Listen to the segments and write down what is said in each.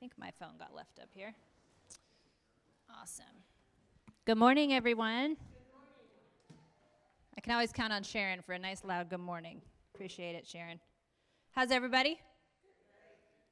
think my phone got left up here. Awesome. Good morning, everyone. I can always count on Sharon for a nice, loud good morning. Appreciate it, Sharon. How's everybody?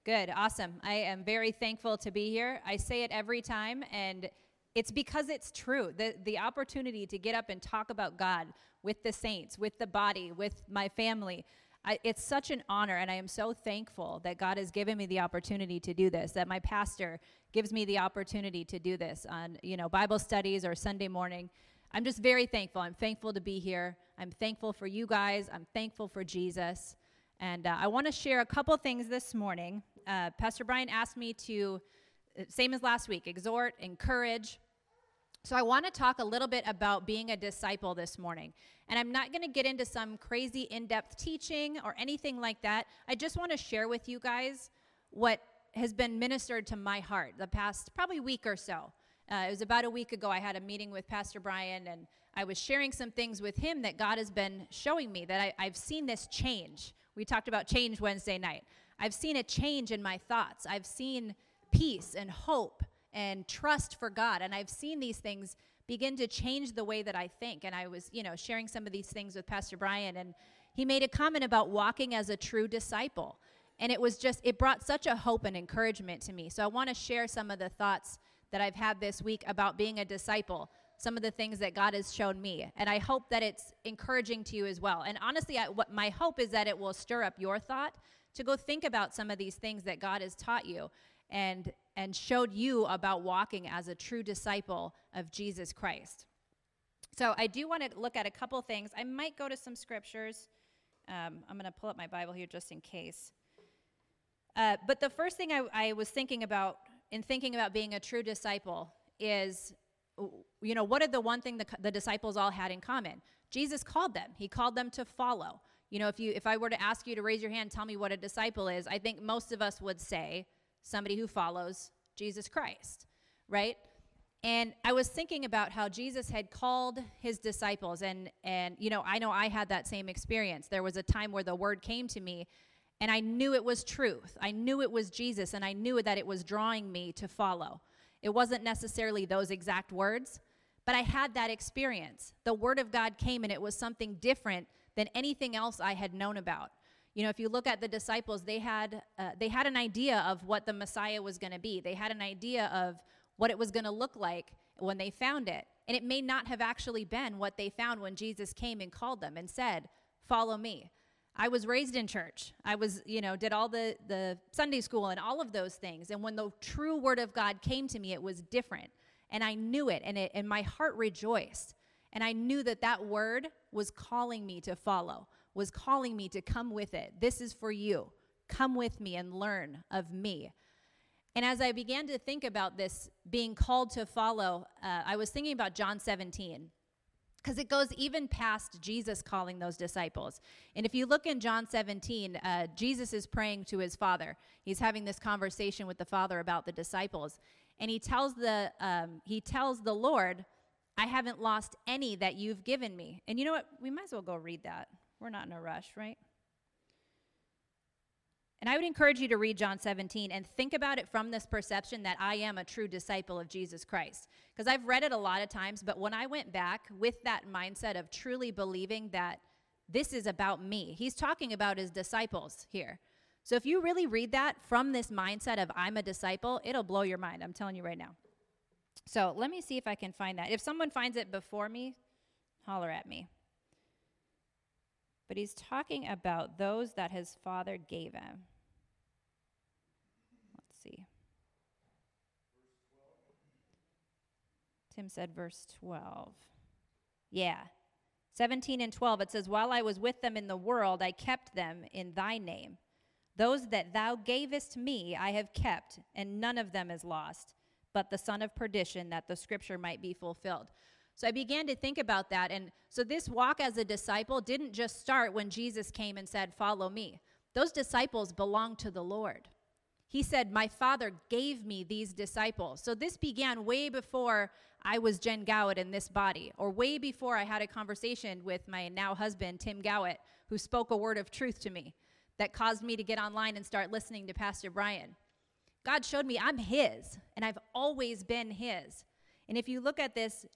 Good, awesome. I am very thankful to be here. I say it every time, and it's because it's true. The, the opportunity to get up and talk about God with the saints, with the body, with my family. I, it's such an honor, and I am so thankful that God has given me the opportunity to do this. That my pastor gives me the opportunity to do this on, you know, Bible studies or Sunday morning. I'm just very thankful. I'm thankful to be here. I'm thankful for you guys. I'm thankful for Jesus. And uh, I want to share a couple things this morning. Uh, Pastor Brian asked me to, uh, same as last week, exhort, encourage. So I want to talk a little bit about being a disciple this morning. And I'm not going to get into some crazy in depth teaching or anything like that. I just want to share with you guys what has been ministered to my heart the past probably week or so. Uh, it was about a week ago, I had a meeting with Pastor Brian, and I was sharing some things with him that God has been showing me that I, I've seen this change. We talked about change Wednesday night. I've seen a change in my thoughts. I've seen peace and hope and trust for God. And I've seen these things begin to change the way that I think. And I was, you know, sharing some of these things with Pastor Brian, and he made a comment about walking as a true disciple. And it was just, it brought such a hope and encouragement to me. So I want to share some of the thoughts that I've had this week about being a disciple, some of the things that God has shown me. And I hope that it's encouraging to you as well. And honestly, I, what my hope is that it will stir up your thought to go think about some of these things that God has taught you and and showed you about walking as a true disciple of Jesus Christ. So I do want to look at a couple things. I might go to some scriptures. Um, I'm going to pull up my Bible here just in case. Uh, but the first thing I, I was thinking about in thinking about being a true disciple is you know what are the one thing the, the disciples all had in common jesus called them he called them to follow you know if you if i were to ask you to raise your hand tell me what a disciple is i think most of us would say somebody who follows jesus christ right and i was thinking about how jesus had called his disciples and and you know i know i had that same experience there was a time where the word came to me and I knew it was truth. I knew it was Jesus, and I knew that it was drawing me to follow. It wasn't necessarily those exact words, but I had that experience. The Word of God came, and it was something different than anything else I had known about. You know, if you look at the disciples, they had uh, they had an idea of what the Messiah was going to be. They had an idea of what it was going to look like when they found it, and it may not have actually been what they found when Jesus came and called them and said, "Follow me." I was raised in church. I was, you know, did all the, the Sunday school and all of those things. And when the true word of God came to me, it was different. And I knew it, and, it, and my heart rejoiced. And I knew that that word was calling me to follow, was calling me to come with it. This is for you. Come with me and learn of me. And as I began to think about this being called to follow, uh, I was thinking about John 17 because it goes even past Jesus calling those disciples. And if you look in John 17, uh, Jesus is praying to his Father. He's having this conversation with the Father about the disciples, and he tells the um, he tells the Lord, "I haven't lost any that you've given me." And you know what? We might as well go read that. We're not in a rush, right? And I would encourage you to read John 17 and think about it from this perception that I am a true disciple of Jesus Christ. Because I've read it a lot of times, but when I went back with that mindset of truly believing that this is about me, he's talking about his disciples here. So if you really read that from this mindset of I'm a disciple, it'll blow your mind. I'm telling you right now. So let me see if I can find that. If someone finds it before me, holler at me but he's talking about those that his father gave him. Let's see. Tim said verse 12. Yeah. 17 and 12, it says, While I was with them in the world, I kept them in thy name. Those that thou gavest me I have kept, and none of them is lost, but the son of perdition, that the scripture might be fulfilled. So I began to think about that. And so this walk as a disciple didn't just start when Jesus came and said, Follow me. Those disciples belong to the Lord. He said, My Father gave me these disciples. So this began way before I was Jen Gowett in this body, or way before I had a conversation with my now husband, Tim Gowett, who spoke a word of truth to me that caused me to get online and start listening to Pastor Brian. God showed me I'm His, and I've always been His. And if you look at this,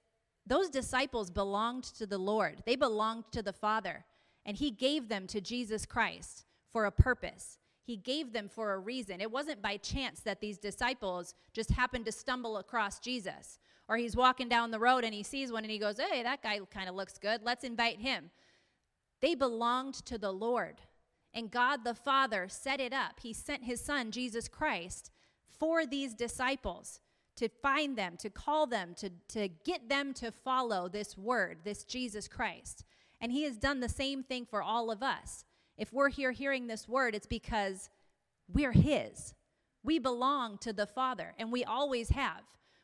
those disciples belonged to the Lord, they belonged to the Father, and He gave them to Jesus Christ for a purpose. He gave them for a reason. It wasn't by chance that these disciples just happened to stumble across Jesus. Or he's walking down the road and he sees one and he goes, Hey, that guy kind of looks good. Let's invite him. They belonged to the Lord. And God the Father set it up. He sent his son, Jesus Christ, for these disciples to find them, to call them, to, to get them to follow this word, this Jesus Christ. And he has done the same thing for all of us. If we're here hearing this word, it's because we're his. We belong to the Father, and we always have.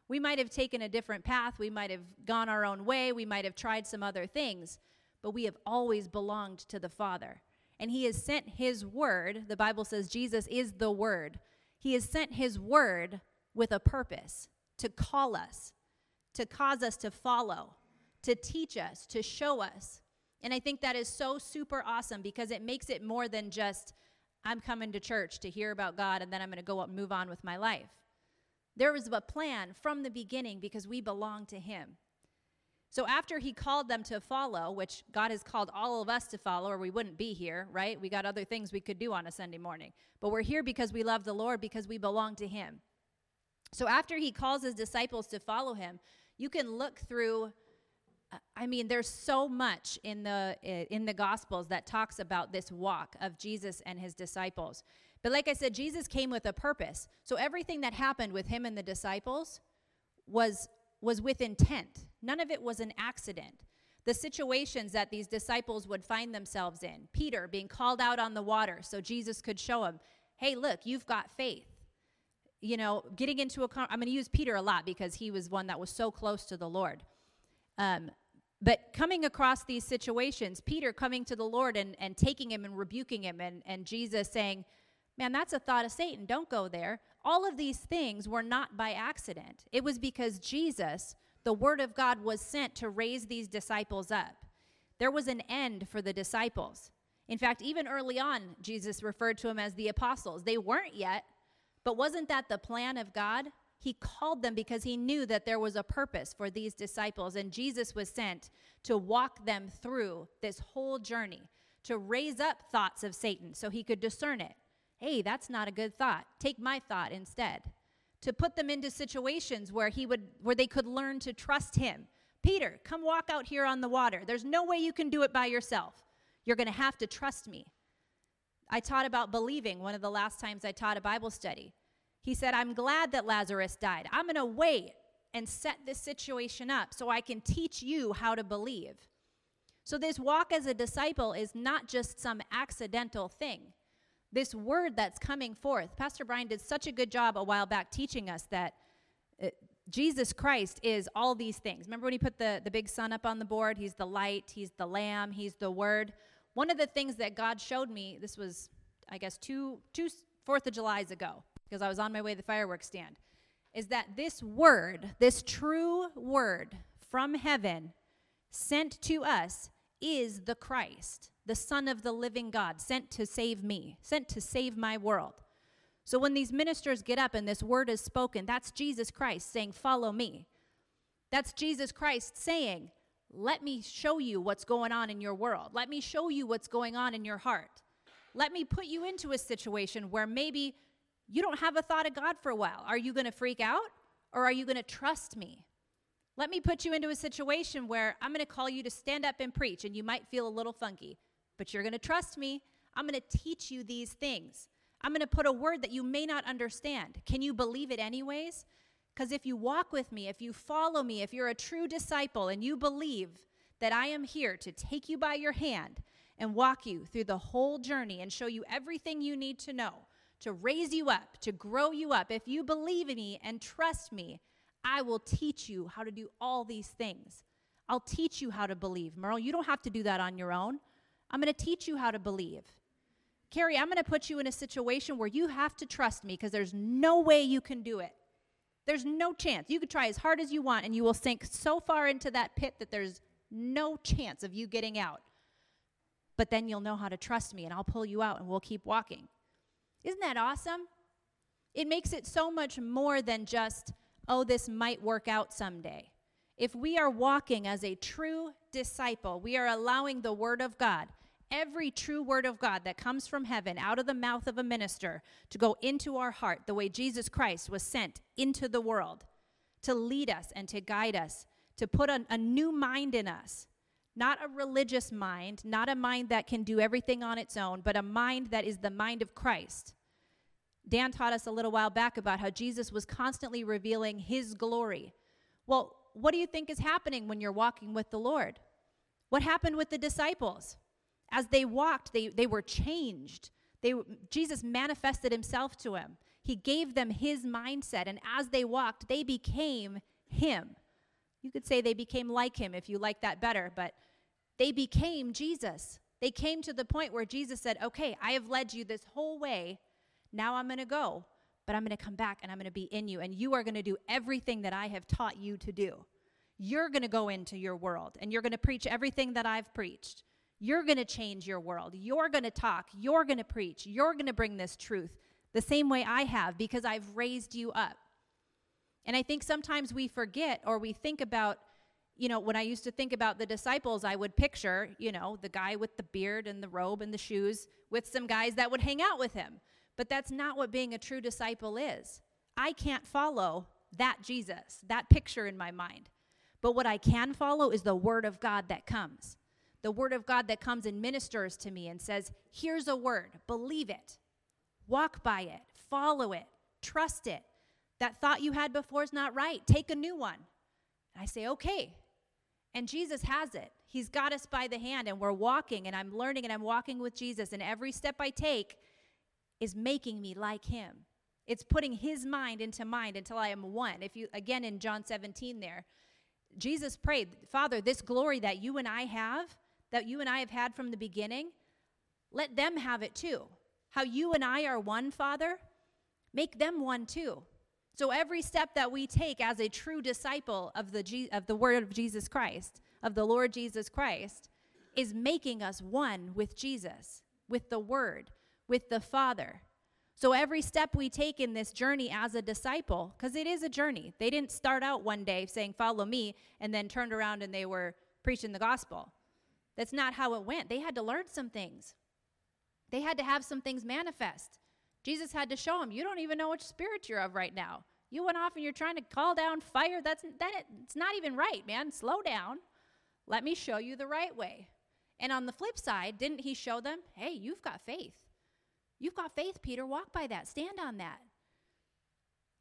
We might have taken a different path, we might have gone our own way, we might have tried some other things, but we have always belonged to the Father. And he has sent his word. The Bible says Jesus is the word. He has sent his word with a purpose to call us, to cause us to follow, to teach us, to show us. And I think that is so super awesome because it makes it more than just, I'm coming to church to hear about God and then I'm going to go up and move on with my life. There was a plan from the beginning because we belong to Him. So after He called them to follow, which God has called all of us to follow, or we wouldn't be here, right? We got other things we could do on a Sunday morning. But we're here because we love the Lord, because we belong to Him. So after he calls his disciples to follow him, you can look through I mean there's so much in the eh, in the gospels that talks about this walk of Jesus and his disciples. But like I said Jesus came with a purpose. So everything that happened with him and the disciples was was with intent. None of it was an accident. The situations that these disciples would find themselves in, Peter being called out on the water so Jesus could show him, "Hey, look, you've got faith." You know, getting into a, con- I'm going to use Peter a lot because he was one that was so close to the Lord. Um, but coming across these situations, Peter coming to the Lord and, and taking him and rebuking him, and, and Jesus saying, Man, that's a thought of Satan. Don't go there. All of these things were not by accident. It was because Jesus, the Word of God, was sent to raise these disciples up. There was an end for the disciples. In fact, even early on, Jesus referred to them as the apostles. They weren't yet, but wasn't that the plan of God? He called them because he knew that there was a purpose for these disciples, and Jesus was sent to walk them through this whole journey, to raise up thoughts of Satan so he could discern it. Hey, that's not a good thought. Take my thought instead. To put them into situations where he would where they could learn to trust him. Peter, come walk out here on the water. There's no way you can do it by yourself. You're going to have to trust me. I taught about believing one of the last times I taught a Bible study. He said, I'm glad that Lazarus died. I'm going to wait and set this situation up so I can teach you how to believe. So, this walk as a disciple is not just some accidental thing. This word that's coming forth, Pastor Brian did such a good job a while back teaching us that uh, Jesus Christ is all these things. Remember when he put the, the big sun up on the board? He's the light, he's the lamb, he's the word. One of the things that God showed me, this was, I guess, two, two Fourth of July's ago, because I was on my way to the fireworks stand, is that this word, this true word from heaven sent to us, is the Christ, the Son of the living God, sent to save me, sent to save my world. So when these ministers get up and this word is spoken, that's Jesus Christ saying, Follow me. That's Jesus Christ saying, let me show you what's going on in your world. Let me show you what's going on in your heart. Let me put you into a situation where maybe you don't have a thought of God for a while. Are you going to freak out or are you going to trust me? Let me put you into a situation where I'm going to call you to stand up and preach, and you might feel a little funky, but you're going to trust me. I'm going to teach you these things. I'm going to put a word that you may not understand. Can you believe it anyways? Because if you walk with me, if you follow me, if you're a true disciple and you believe that I am here to take you by your hand and walk you through the whole journey and show you everything you need to know to raise you up, to grow you up, if you believe in me and trust me, I will teach you how to do all these things. I'll teach you how to believe. Merle, you don't have to do that on your own. I'm going to teach you how to believe. Carrie, I'm going to put you in a situation where you have to trust me because there's no way you can do it. There's no chance. You could try as hard as you want, and you will sink so far into that pit that there's no chance of you getting out. But then you'll know how to trust me, and I'll pull you out, and we'll keep walking. Isn't that awesome? It makes it so much more than just, oh, this might work out someday. If we are walking as a true disciple, we are allowing the Word of God, every true Word of God that comes from heaven out of the mouth of a minister, to go into our heart the way Jesus Christ was sent into the world to lead us and to guide us, to put a, a new mind in us. Not a religious mind, not a mind that can do everything on its own, but a mind that is the mind of Christ Dan taught us a little while back about how Jesus was constantly revealing his glory. Well, what do you think is happening when you're walking with the Lord? What happened with the disciples? As they walked, they, they were changed. They, Jesus manifested himself to them. He gave them his mindset, and as they walked, they became him. You could say they became like him if you like that better, but they became Jesus. They came to the point where Jesus said, Okay, I have led you this whole way now I'm going to go, but I'm going to come back and I'm going to be in you, and you are going to do everything that I have taught you to do. You're going to go into your world and you're going to preach everything that I've preached. You're going to change your world. You're going to talk. You're going to preach. You're going to bring this truth the same way I have because I've raised you up. And I think sometimes we forget or we think about, you know, when I used to think about the disciples, I would picture, you know, the guy with the beard and the robe and the shoes with some guys that would hang out with him. But that's not what being a true disciple is. I can't follow that Jesus, that picture in my mind. But what I can follow is the word of God that comes. The word of God that comes and ministers to me and says, here's a word, believe it, walk by it, follow it, trust it. That thought you had before is not right. Take a new one. And I say, okay. And Jesus has it. He's got us by the hand, and we're walking, and I'm learning, and I'm walking with Jesus. And every step I take, is making me like him. It's putting his mind into mind until I am one. If you, again, in John 17 there, Jesus prayed, Father, this glory that you and I have, that you and I have had from the beginning, let them have it too. How you and I are one, Father, make them one too. So every step that we take as a true disciple of the, of the word of Jesus Christ, of the Lord Jesus Christ, is making us one with Jesus, with the word with the Father. So every step we take in this journey as a disciple, because it is a journey, they didn't start out one day saying, Follow me, and then turned around and they were preaching the gospel. That's not how it went. They had to learn some things, they had to have some things manifest. Jesus had to show them, You don't even know which spirit you're of right now. You went off and you're trying to call down fire. That's that it's not even right, man. Slow down. Let me show you the right way. And on the flip side, didn't he show them, hey, you've got faith. You've got faith, Peter. Walk by that. Stand on that.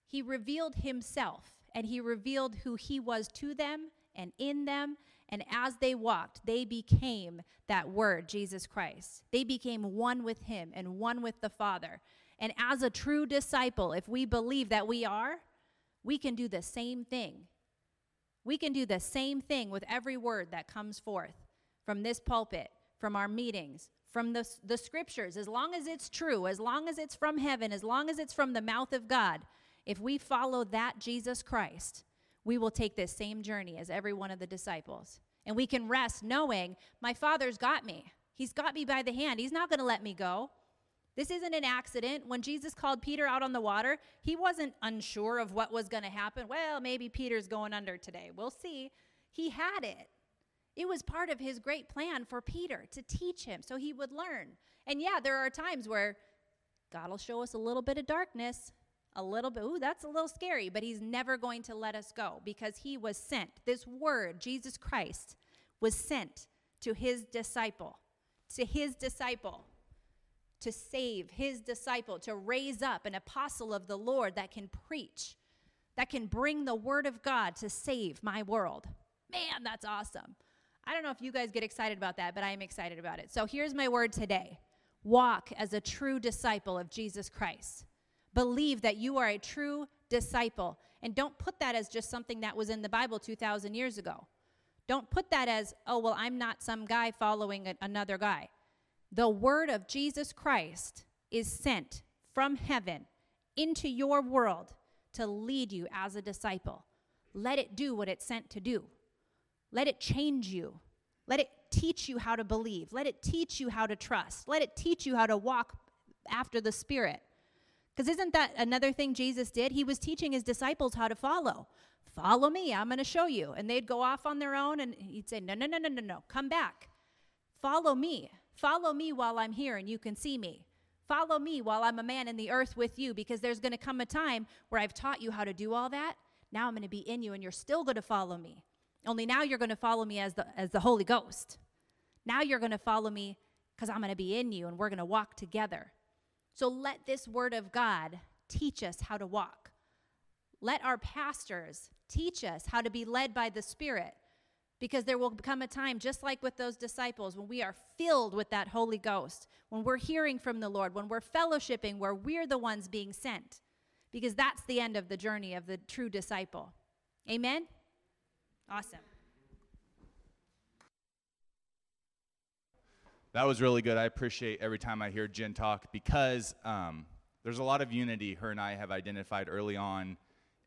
He revealed himself and he revealed who he was to them and in them. And as they walked, they became that word, Jesus Christ. They became one with him and one with the Father. And as a true disciple, if we believe that we are, we can do the same thing. We can do the same thing with every word that comes forth from this pulpit, from our meetings, from the, the scriptures, as long as it's true, as long as it's from heaven, as long as it's from the mouth of God, if we follow that Jesus Christ, we will take this same journey as every one of the disciples. And we can rest knowing my Father's got me. He's got me by the hand. He's not going to let me go. This isn't an accident. When Jesus called Peter out on the water, he wasn't unsure of what was going to happen. Well, maybe Peter's going under today. We'll see. He had it. It was part of his great plan for Peter to teach him so he would learn. And yeah, there are times where God will show us a little bit of darkness, a little bit, ooh, that's a little scary, but he's never going to let us go because he was sent. This word, Jesus Christ, was sent to his disciple, to his disciple, to save his disciple, to raise up an apostle of the Lord that can preach, that can bring the word of God to save my world. Man, that's awesome. I don't know if you guys get excited about that, but I am excited about it. So here's my word today walk as a true disciple of Jesus Christ. Believe that you are a true disciple. And don't put that as just something that was in the Bible 2,000 years ago. Don't put that as, oh, well, I'm not some guy following another guy. The word of Jesus Christ is sent from heaven into your world to lead you as a disciple. Let it do what it's sent to do. Let it change you. Let it teach you how to believe. Let it teach you how to trust. Let it teach you how to walk after the Spirit. Because isn't that another thing Jesus did? He was teaching his disciples how to follow. Follow me, I'm going to show you. And they'd go off on their own and he'd say, No, no, no, no, no, no, come back. Follow me. Follow me while I'm here and you can see me. Follow me while I'm a man in the earth with you because there's going to come a time where I've taught you how to do all that. Now I'm going to be in you and you're still going to follow me. Only now you're going to follow me as the, as the Holy Ghost. Now you're going to follow me because I'm going to be in you and we're going to walk together. So let this word of God teach us how to walk. Let our pastors teach us how to be led by the Spirit because there will come a time, just like with those disciples, when we are filled with that Holy Ghost, when we're hearing from the Lord, when we're fellowshipping, where we're the ones being sent, because that's the end of the journey of the true disciple. Amen? Awesome. That was really good. I appreciate every time I hear Jen talk because um, there's a lot of unity her and I have identified early on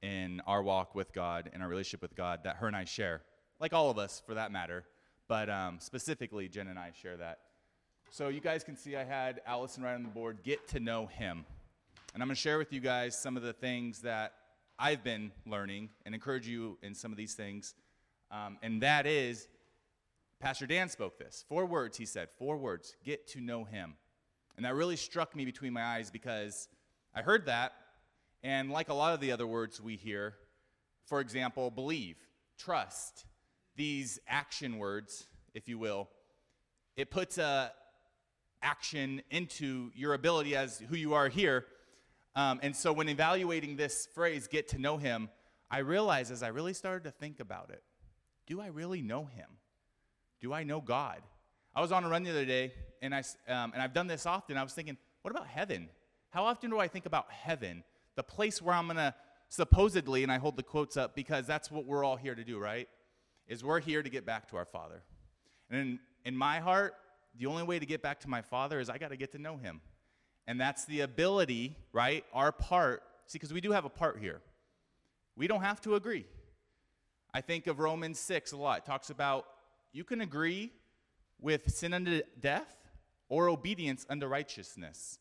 in our walk with God in our relationship with God that her and I share, like all of us for that matter. But um, specifically, Jen and I share that. So you guys can see I had Allison write on the board, get to know him. And I'm going to share with you guys some of the things that I've been learning and encourage you in some of these things. Um, and that is Pastor Dan spoke this. Four words, he said, four words get to know him. And that really struck me between my eyes because I heard that, and like a lot of the other words we hear, for example, believe, trust, these action words, if you will, it puts a action into your ability as who you are here. Um, and so when evaluating this phrase, get to know him, I realized as I really started to think about it, do I really know him? Do I know God? I was on a run the other day, and, I, um, and I've done this often. I was thinking, what about heaven? How often do I think about heaven? The place where I'm going to supposedly, and I hold the quotes up because that's what we're all here to do, right? Is we're here to get back to our Father. And in, in my heart, the only way to get back to my Father is I got to get to know Him. And that's the ability, right? Our part. See, because we do have a part here. We don't have to agree. I think of Romans 6 a lot. It talks about you can agree with sin unto death or obedience unto righteousness.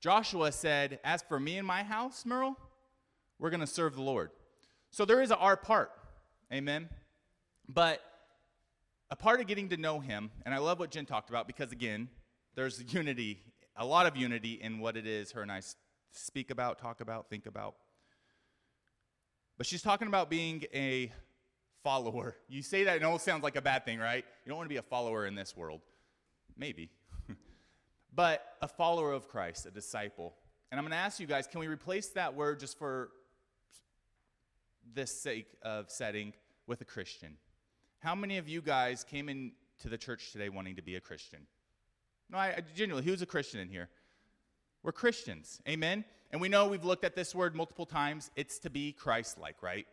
Joshua said, As for me and my house, Merle, we're going to serve the Lord. So there is our part. Amen. But a part of getting to know him, and I love what Jen talked about because, again, there's unity, a lot of unity in what it is her and I speak about, talk about, think about. But she's talking about being a follower. You say that, it almost sounds like a bad thing, right? You don't want to be a follower in this world. Maybe. but a follower of Christ, a disciple. And I'm going to ask you guys can we replace that word just for this sake of setting with a Christian? How many of you guys came into the church today wanting to be a Christian? No, I, I genuinely, who's a Christian in here? We're Christians. Amen? And we know we've looked at this word multiple times. It's to be Christ like, right?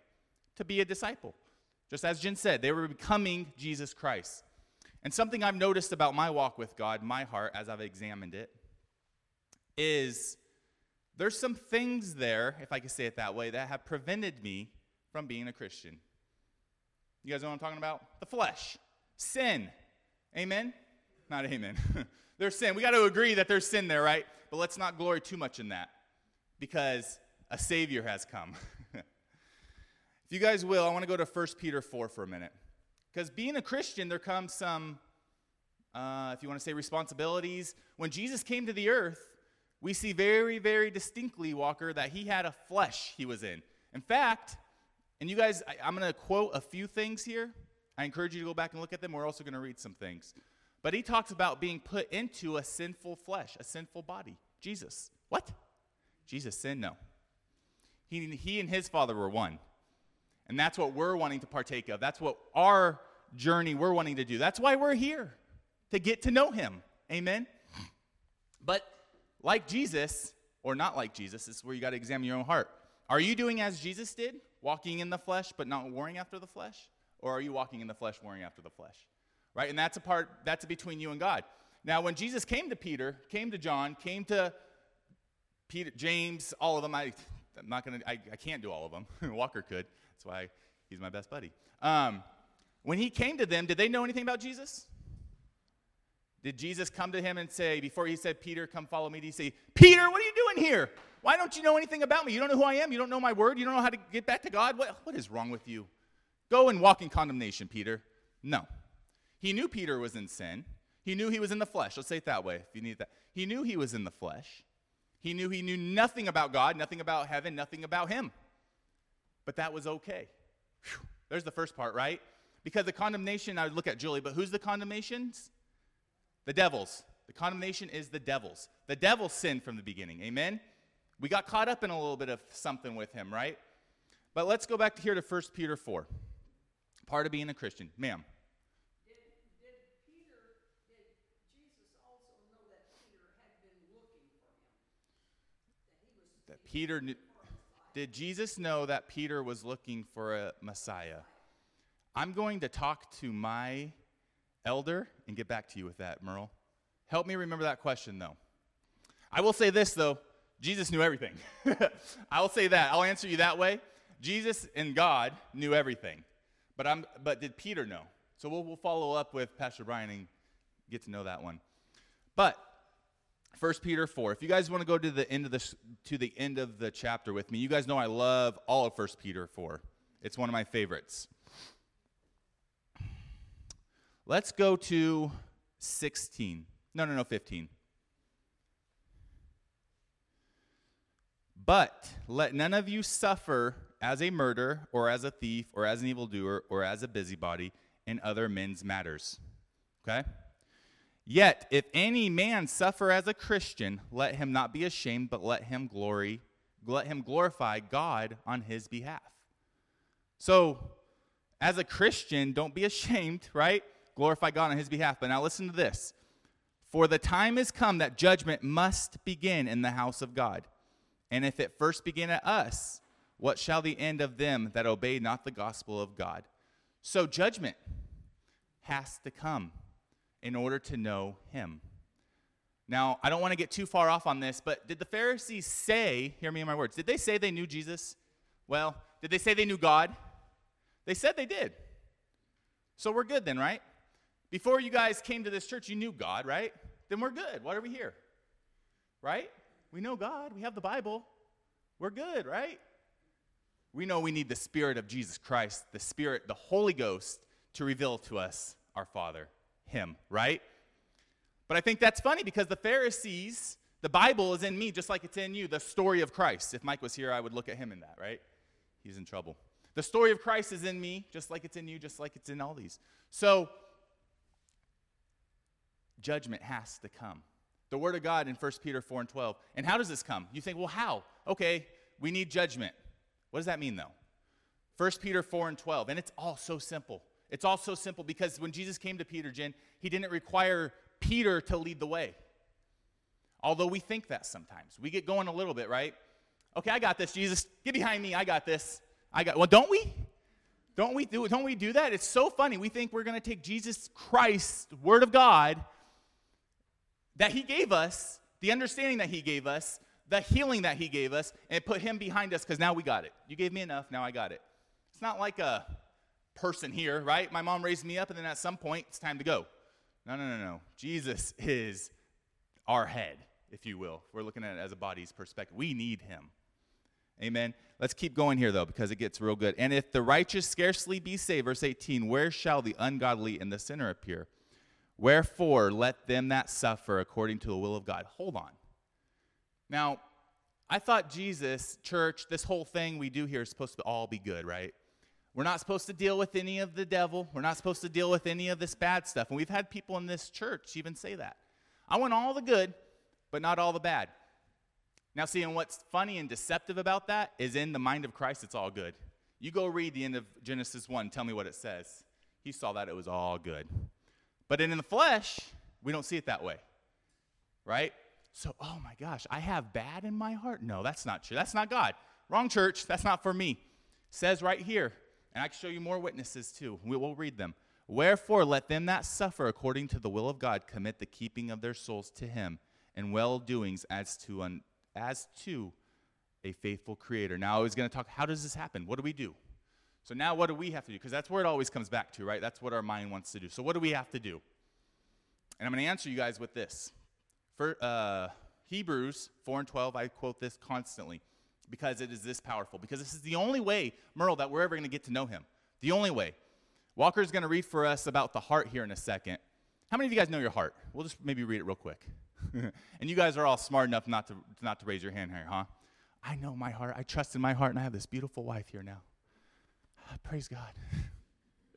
To be a disciple. Just as Jen said, they were becoming Jesus Christ. And something I've noticed about my walk with God, my heart, as I've examined it, is there's some things there, if I could say it that way, that have prevented me from being a Christian. You guys know what I'm talking about? The flesh, sin. Amen? Not amen. there's sin. We got to agree that there's sin there, right? But let's not glory too much in that because a Savior has come. If you guys will, I want to go to 1 Peter 4 for a minute. Because being a Christian, there comes some, uh, if you want to say, responsibilities. When Jesus came to the earth, we see very, very distinctly, Walker, that he had a flesh he was in. In fact, and you guys, I, I'm going to quote a few things here. I encourage you to go back and look at them. We're also going to read some things. But he talks about being put into a sinful flesh, a sinful body. Jesus. What? Jesus sinned? No. He, he and his father were one. And that's what we're wanting to partake of. That's what our journey we're wanting to do. That's why we're here, to get to know him. Amen? But like Jesus, or not like Jesus, this is where you got to examine your own heart. Are you doing as Jesus did, walking in the flesh but not warring after the flesh? Or are you walking in the flesh, warring after the flesh? Right? And that's a part, that's between you and God. Now, when Jesus came to Peter, came to John, came to Peter, James, all of them, I, I'm not going to, I can't do all of them. Walker could. That's why he's my best buddy. Um, when he came to them, did they know anything about Jesus? Did Jesus come to him and say, before he said, Peter, come follow me, did he say, Peter, what are you doing here? Why don't you know anything about me? You don't know who I am? You don't know my word? You don't know how to get back to God? What, what is wrong with you? Go and walk in condemnation, Peter. No. He knew Peter was in sin. He knew he was in the flesh. Let's say it that way if you need that. He knew he was in the flesh. He knew he knew nothing about God, nothing about heaven, nothing about him. But that was okay. Whew. There's the first part, right? Because the condemnation, I would look at Julie, but who's the condemnations? The devil's. The condemnation is the devil's. The devil sinned from the beginning. Amen? We got caught up in a little bit of something with him, right? But let's go back to here to 1 Peter 4. Part of being a Christian. Ma'am. that Peter knew, did Jesus know that Peter was looking for a Messiah? I'm going to talk to my elder and get back to you with that, Merle. Help me remember that question, though. I will say this, though Jesus knew everything. I'll say that. I'll answer you that way. Jesus and God knew everything. But, I'm, but did Peter know? So we'll, we'll follow up with Pastor Brian and get to know that one. But 1 Peter 4. If you guys want to go to the end of the to the end of the chapter with me, you guys know I love all of 1 Peter 4. It's one of my favorites. Let's go to 16. No, no, no, 15. But let none of you suffer as a murderer, or as a thief, or as an evildoer, or as a busybody in other men's matters. Okay? Yet, if any man suffer as a Christian, let him not be ashamed, but let him glory, let him glorify God on his behalf. So, as a Christian, don't be ashamed, right? Glorify God on his behalf. But now listen to this. For the time has come that judgment must begin in the house of God. And if it first begin at us, what shall the end of them that obey not the gospel of God? So, judgment has to come in order to know him. Now, I don't want to get too far off on this, but did the Pharisees say, hear me in my words, did they say they knew Jesus? Well, did they say they knew God? They said they did. So we're good then, right? Before you guys came to this church, you knew God, right? Then we're good. What are we here? Right? We know God. We have the Bible. We're good, right? We know we need the Spirit of Jesus Christ, the Spirit, the Holy Ghost, to reveal to us our Father him, right? But I think that's funny because the Pharisees, the Bible is in me just like it's in you, the story of Christ. If Mike was here, I would look at him in that, right? He's in trouble. The story of Christ is in me just like it's in you, just like it's in all these. So, judgment has to come. The Word of God in 1 Peter 4 and 12. And how does this come? You think, well, how? Okay, we need judgment. What does that mean, though? 1 Peter 4 and 12. And it's all so simple. It's all so simple because when Jesus came to Peter, Jen, he didn't require Peter to lead the way. Although we think that sometimes. We get going a little bit, right? Okay, I got this, Jesus. Get behind me. I got this. I got Well, don't we? Don't we do don't we do that? It's so funny. We think we're going to take Jesus Christ, word of God that he gave us, the understanding that he gave us, the healing that he gave us and put him behind us cuz now we got it. You gave me enough, now I got it. It's not like a person here, right? My mom raised me up, and then at some point, it's time to go. No, no, no, no. Jesus is our head, if you will. We're looking at it as a body's perspective. We need him. Amen. Let's keep going here, though, because it gets real good. And if the righteous scarcely be saved, verse 18, where shall the ungodly and the sinner appear? Wherefore, let them that suffer according to the will of God. Hold on. Now, I thought Jesus, church, this whole thing we do here is supposed to all be good, right? We're not supposed to deal with any of the devil. We're not supposed to deal with any of this bad stuff. And we've had people in this church even say that. I want all the good, but not all the bad. Now, see, and what's funny and deceptive about that is in the mind of Christ, it's all good. You go read the end of Genesis 1, tell me what it says. He saw that it was all good. But in the flesh, we don't see it that way, right? So, oh my gosh, I have bad in my heart? No, that's not true. That's not God. Wrong church. That's not for me. says right here, and I can show you more witnesses too. We will read them. Wherefore, let them that suffer according to the will of God commit the keeping of their souls to Him and well doings as to, un, as to a faithful Creator. Now, I was going to talk, how does this happen? What do we do? So, now what do we have to do? Because that's where it always comes back to, right? That's what our mind wants to do. So, what do we have to do? And I'm going to answer you guys with this. For uh, Hebrews 4 and 12, I quote this constantly because it is this powerful. Because this is the only way, Merle, that we're ever going to get to know him. The only way. Walker's going to read for us about the heart here in a second. How many of you guys know your heart? We'll just maybe read it real quick. and you guys are all smart enough not to, not to raise your hand here, huh? I know my heart. I trust in my heart, and I have this beautiful wife here now. Praise God.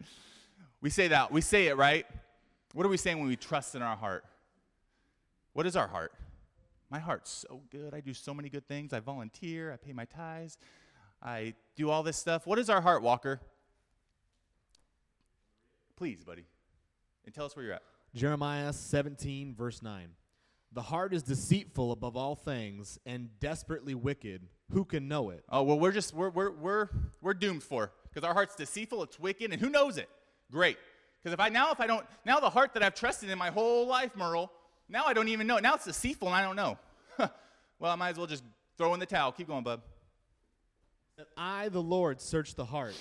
we say that. We say it, right? What are we saying when we trust in our heart? What is our heart? My heart's so good. I do so many good things. I volunteer. I pay my tithes. I do all this stuff. What is our heart, Walker? Please, buddy. And tell us where you're at. Jeremiah 17, verse 9. The heart is deceitful above all things and desperately wicked. Who can know it? Oh, well, we're just, we're, we're, we're, we're doomed for because our heart's deceitful, it's wicked, and who knows it? Great. Because if I, now if I don't, now the heart that I've trusted in my whole life, Merle, now I don't even know. Now it's deceitful and I don't know. well, I might as well just throw in the towel. Keep going, bub. That I, the Lord, search the heart.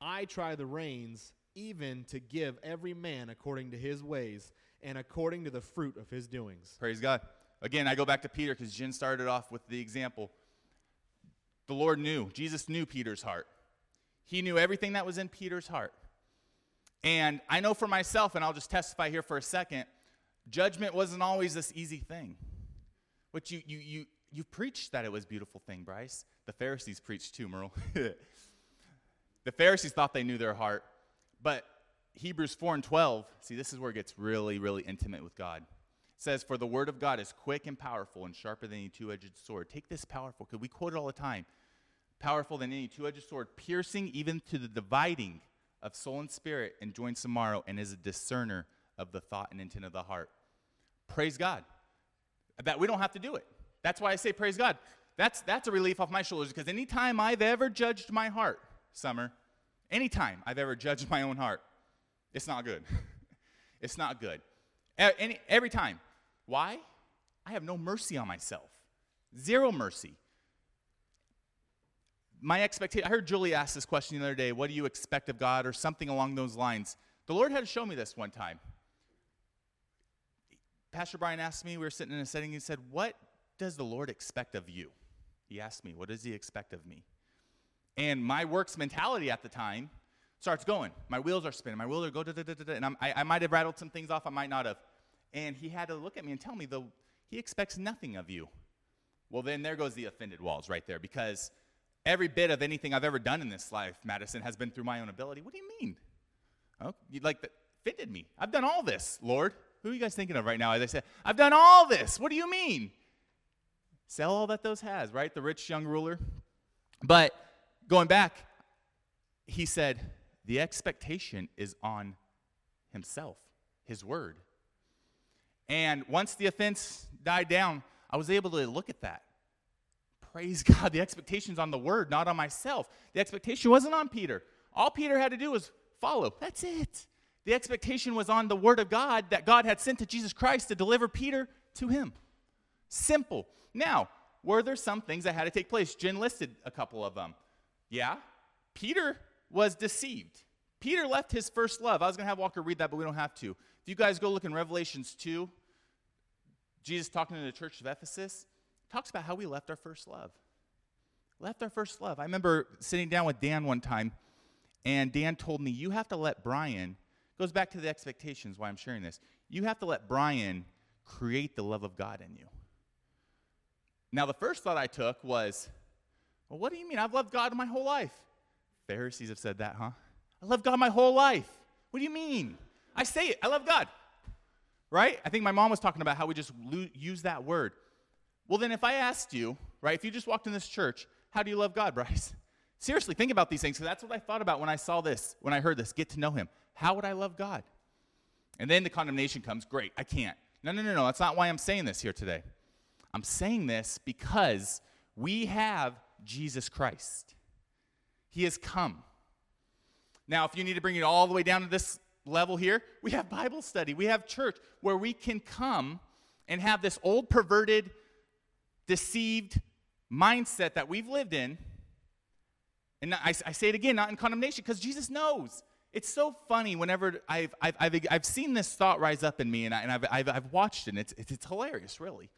I try the reins, even to give every man according to his ways and according to the fruit of his doings. Praise God. Again, I go back to Peter because Jen started off with the example. The Lord knew, Jesus knew Peter's heart. He knew everything that was in Peter's heart. And I know for myself, and I'll just testify here for a second, judgment wasn't always this easy thing. But you, you, you, you preached that it was a beautiful thing, Bryce. The Pharisees preached too, Merle. the Pharisees thought they knew their heart. But Hebrews 4 and 12, see, this is where it gets really, really intimate with God. It says, For the word of God is quick and powerful and sharper than any two edged sword. Take this powerful, because we quote it all the time. Powerful than any two edged sword, piercing even to the dividing of soul and spirit and joints and marrow, and is a discerner of the thought and intent of the heart. Praise God. That we don't have to do it. That's why I say praise God. That's, that's a relief off my shoulders because anytime I've ever judged my heart, Summer, anytime I've ever judged my own heart, it's not good. it's not good. Any, every time. Why? I have no mercy on myself. Zero mercy. My expectation, I heard Julie ask this question the other day what do you expect of God, or something along those lines. The Lord had to show me this one time. Pastor Brian asked me, we were sitting in a setting, he said, What does the Lord expect of you? He asked me, What does he expect of me? And my works mentality at the time starts going. My wheels are spinning. My wheels are go da da da da. And I'm, I, I might have rattled some things off. I might not have. And he had to look at me and tell me, the, he expects nothing of you. Well, then there goes the offended walls right there because every bit of anything I've ever done in this life, Madison, has been through my own ability. What do you mean? Oh, you like that offended me. I've done all this, Lord. Who are you guys thinking of right now? As I say, I've done all this. What do you mean? Sell all that those has, right? The rich young ruler. But going back, he said, the expectation is on himself, his word. And once the offense died down, I was able to look at that. Praise God, the expectation's on the word, not on myself. The expectation wasn't on Peter. All Peter had to do was follow. That's it. The expectation was on the word of God that God had sent to Jesus Christ to deliver Peter to him. Simple. Now, were there some things that had to take place? Jen listed a couple of them. Yeah, Peter was deceived. Peter left his first love. I was going to have Walker read that, but we don't have to. If you guys go look in Revelations 2, Jesus talking to the church of Ephesus talks about how we left our first love. Left our first love. I remember sitting down with Dan one time, and Dan told me, You have to let Brian, goes back to the expectations why I'm sharing this. You have to let Brian create the love of God in you. Now, the first thought I took was, Well, what do you mean? I've loved God my whole life. Pharisees have said that, huh? I love God my whole life. What do you mean? I say it. I love God. Right? I think my mom was talking about how we just lo- use that word. Well, then, if I asked you, right, if you just walked in this church, how do you love God, Bryce? Seriously, think about these things because that's what I thought about when I saw this, when I heard this. Get to know Him. How would I love God? And then the condemnation comes. Great, I can't. No, no, no, no. That's not why I'm saying this here today. I'm saying this because we have Jesus Christ. He has come. Now, if you need to bring it all the way down to this level here, we have Bible study, we have church where we can come and have this old, perverted, deceived mindset that we've lived in. And I, I say it again, not in condemnation, because Jesus knows it's so funny whenever I've, I've, I've, I've seen this thought rise up in me and, I, and I've, I've, I've watched it, and it's, it's, it's hilarious, really.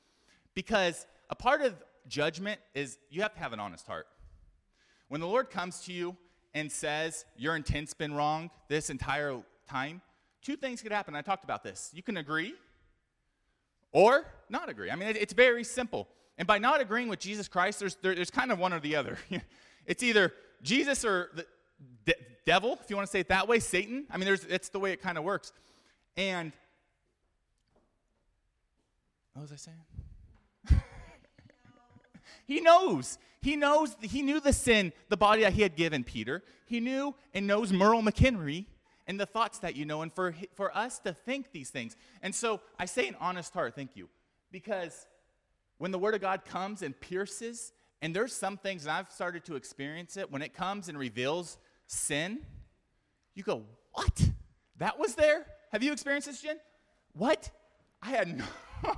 Because a part of judgment is you have to have an honest heart. When the Lord comes to you and says, Your intent's been wrong this entire time, two things could happen. I talked about this. You can agree or not agree. I mean, it, it's very simple. And by not agreeing with Jesus Christ, there's, there, there's kind of one or the other. it's either Jesus or the de- devil, if you want to say it that way, Satan. I mean, there's, it's the way it kind of works. And what was I saying? he knows. He knows. He knew the sin, the body that he had given Peter. He knew and knows Merle McHenry and the thoughts that you know, and for, for us to think these things. And so I say an honest heart, thank you, because when the Word of God comes and pierces, and there's some things, and I've started to experience it, when it comes and reveals sin, you go, What? That was there? Have you experienced this, Jen? What? I had no.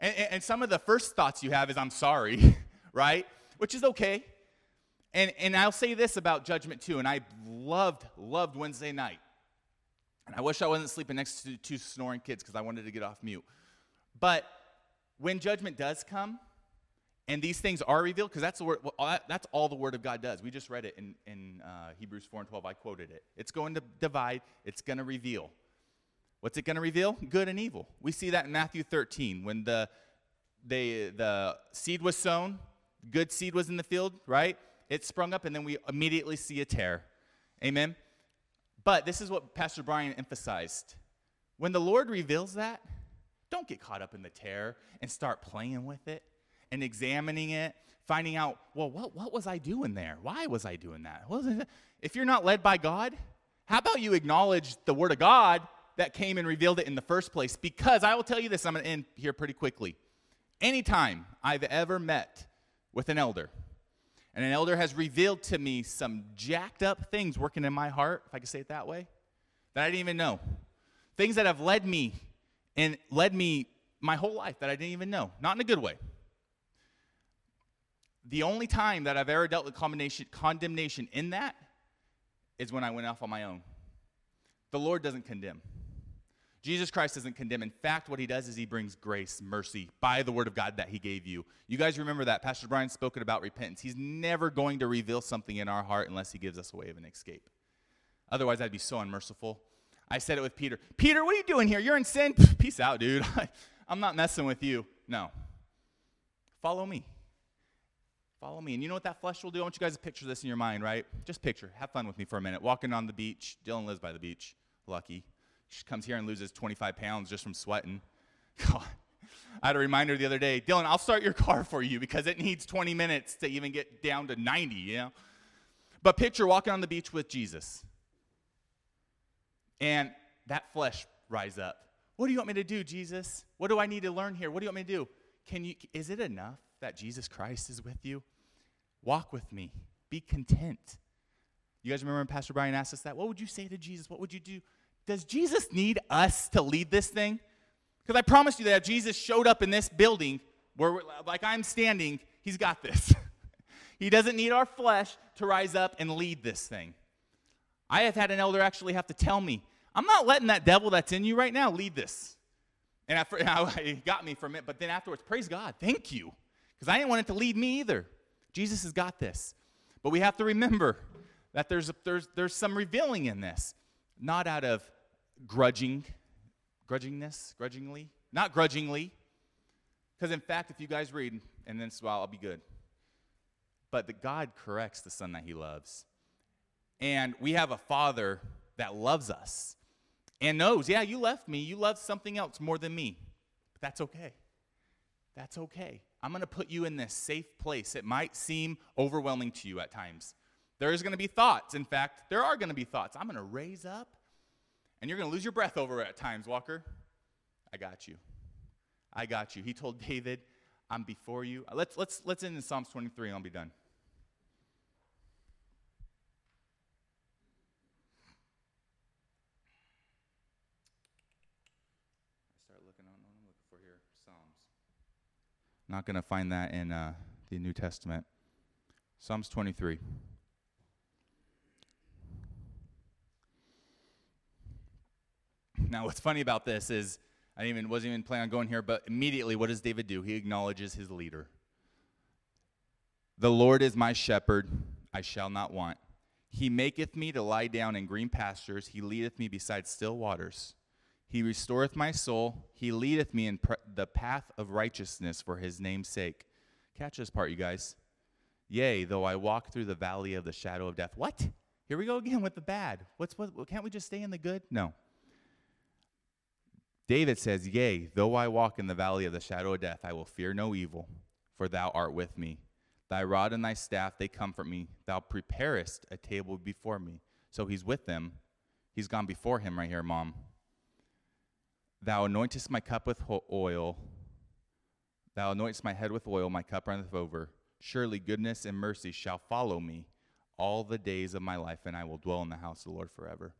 and, and some of the first thoughts you have is, I'm sorry, right? Which is okay. And, and I'll say this about judgment too, and I loved, loved Wednesday night. And I wish I wasn't sleeping next to two snoring kids because I wanted to get off mute. But when judgment does come, and these things are revealed, because that's, the word, that's all the Word of God does. We just read it in, in uh, Hebrews 4 and 12. I quoted it. It's going to divide, it's going to reveal. What's it going to reveal? Good and evil. We see that in Matthew 13 when the, they, the seed was sown, good seed was in the field, right? It sprung up, and then we immediately see a tare. Amen? But this is what Pastor Brian emphasized. When the Lord reveals that, don't get caught up in the tare and start playing with it and examining it, finding out, well, what, what was I doing there? Why was I doing that? If you're not led by God, how about you acknowledge the Word of God that came and revealed it in the first place? Because I will tell you this, I'm going to end here pretty quickly. Anytime I've ever met with an elder, and an elder has revealed to me some jacked up things working in my heart, if I could say it that way, that I didn't even know. Things that have led me and led me my whole life that I didn't even know, not in a good way. The only time that I've ever dealt with condemnation, in that is when I went off on my own. The Lord doesn't condemn. Jesus Christ doesn't condemn. In fact, what he does is he brings grace, mercy by the word of God that he gave you. You guys remember that. Pastor Brian spoken about repentance. He's never going to reveal something in our heart unless he gives us a way of an escape. Otherwise, I'd be so unmerciful. I said it with Peter Peter, what are you doing here? You're in sin. Peace out, dude. I'm not messing with you. No. Follow me. Follow me. And you know what that flesh will do? I want you guys to picture this in your mind, right? Just picture. Have fun with me for a minute. Walking on the beach. Dylan lives by the beach. Lucky. She comes here and loses 25 pounds just from sweating. God. I had a reminder the other day Dylan, I'll start your car for you because it needs 20 minutes to even get down to 90, you know? But picture walking on the beach with Jesus. And that flesh rise up. What do you want me to do, Jesus? What do I need to learn here? What do you want me to do? Can you is it enough that Jesus Christ is with you? Walk with me. Be content. You guys remember when Pastor Brian asked us that? What would you say to Jesus? What would you do? Does Jesus need us to lead this thing? Because I promise you that if Jesus showed up in this building where, like I'm standing, he's got this. he doesn't need our flesh to rise up and lead this thing. I have had an elder actually have to tell me, I'm not letting that devil that's in you right now lead this. And it got me for a minute, but then afterwards, praise God, thank you. Because I didn't want it to lead me either. Jesus has got this. But we have to remember that there's, a, there's, there's some revealing in this not out of grudging, grudgingness, grudgingly, not grudgingly. Because in fact, if you guys read, and then well, I'll be good. But that God corrects the son that he loves. And we have a father that loves us and knows, yeah, you left me. You loved something else more than me. But that's okay. That's okay. I'm going to put you in this safe place. It might seem overwhelming to you at times. There's going to be thoughts. In fact, there are going to be thoughts. I'm going to raise up, and you're going to lose your breath over it at times, Walker. I got you. I got you. He told David, I'm before you. Let's, let's, let's end in Psalms 23 and I'll be done. I start looking on what I'm looking for here. Psalms. Not going to find that in uh, the New Testament. Psalms 23. Now, what's funny about this is I even wasn't even planning on going here, but immediately, what does David do? He acknowledges his leader. The Lord is my shepherd; I shall not want. He maketh me to lie down in green pastures. He leadeth me beside still waters. He restoreth my soul. He leadeth me in the path of righteousness for his name's sake. Catch this part, you guys. Yea, though I walk through the valley of the shadow of death. What? Here we go again with the bad. What's what? Can't we just stay in the good? No. David says, Yea, though I walk in the valley of the shadow of death, I will fear no evil, for thou art with me. Thy rod and thy staff, they comfort me. Thou preparest a table before me. So he's with them. He's gone before him right here, mom. Thou anointest my cup with oil. Thou anointest my head with oil, my cup runneth over. Surely goodness and mercy shall follow me all the days of my life, and I will dwell in the house of the Lord forever.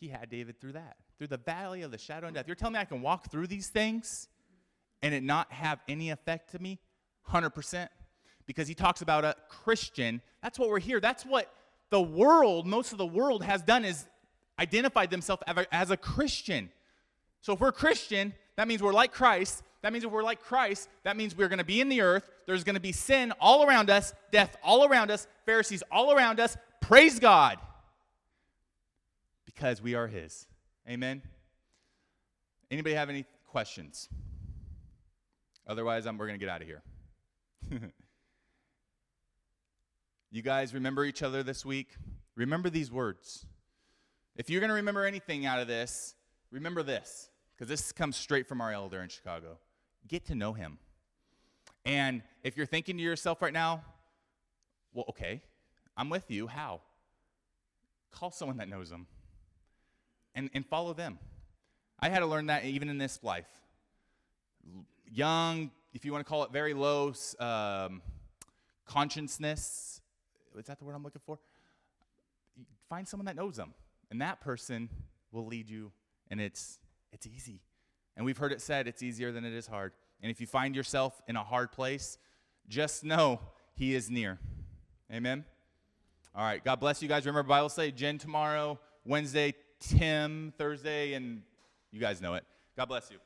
He had David through that, through the valley of the shadow and death. You're telling me I can walk through these things and it not have any effect to me? 100% because he talks about a Christian. That's what we're here. That's what the world, most of the world has done is identified themselves as a Christian. So if we're Christian, that means we're like Christ. That means if we're like Christ, that means we're going to be in the earth. There's going to be sin all around us, death all around us, Pharisees all around us. Praise God. Because we are his. Amen. Anybody have any questions? Otherwise, I'm, we're going to get out of here. You guys remember each other this week? Remember these words. If you're going to remember anything out of this, remember this, because this comes straight from our elder in Chicago. Get to know him. And if you're thinking to yourself right now, well, okay, I'm with you. How? Call someone that knows him and, and follow them. I had to learn that even in this life. Young, if you want to call it very low um, consciousness, is that the word I'm looking for? Find someone that knows them, and that person will lead you, and it's it's easy. And we've heard it said it's easier than it is hard. And if you find yourself in a hard place, just know He is near. Amen. All right. God bless you guys. Remember Bible study Jen tomorrow, Wednesday, Tim Thursday, and you guys know it. God bless you.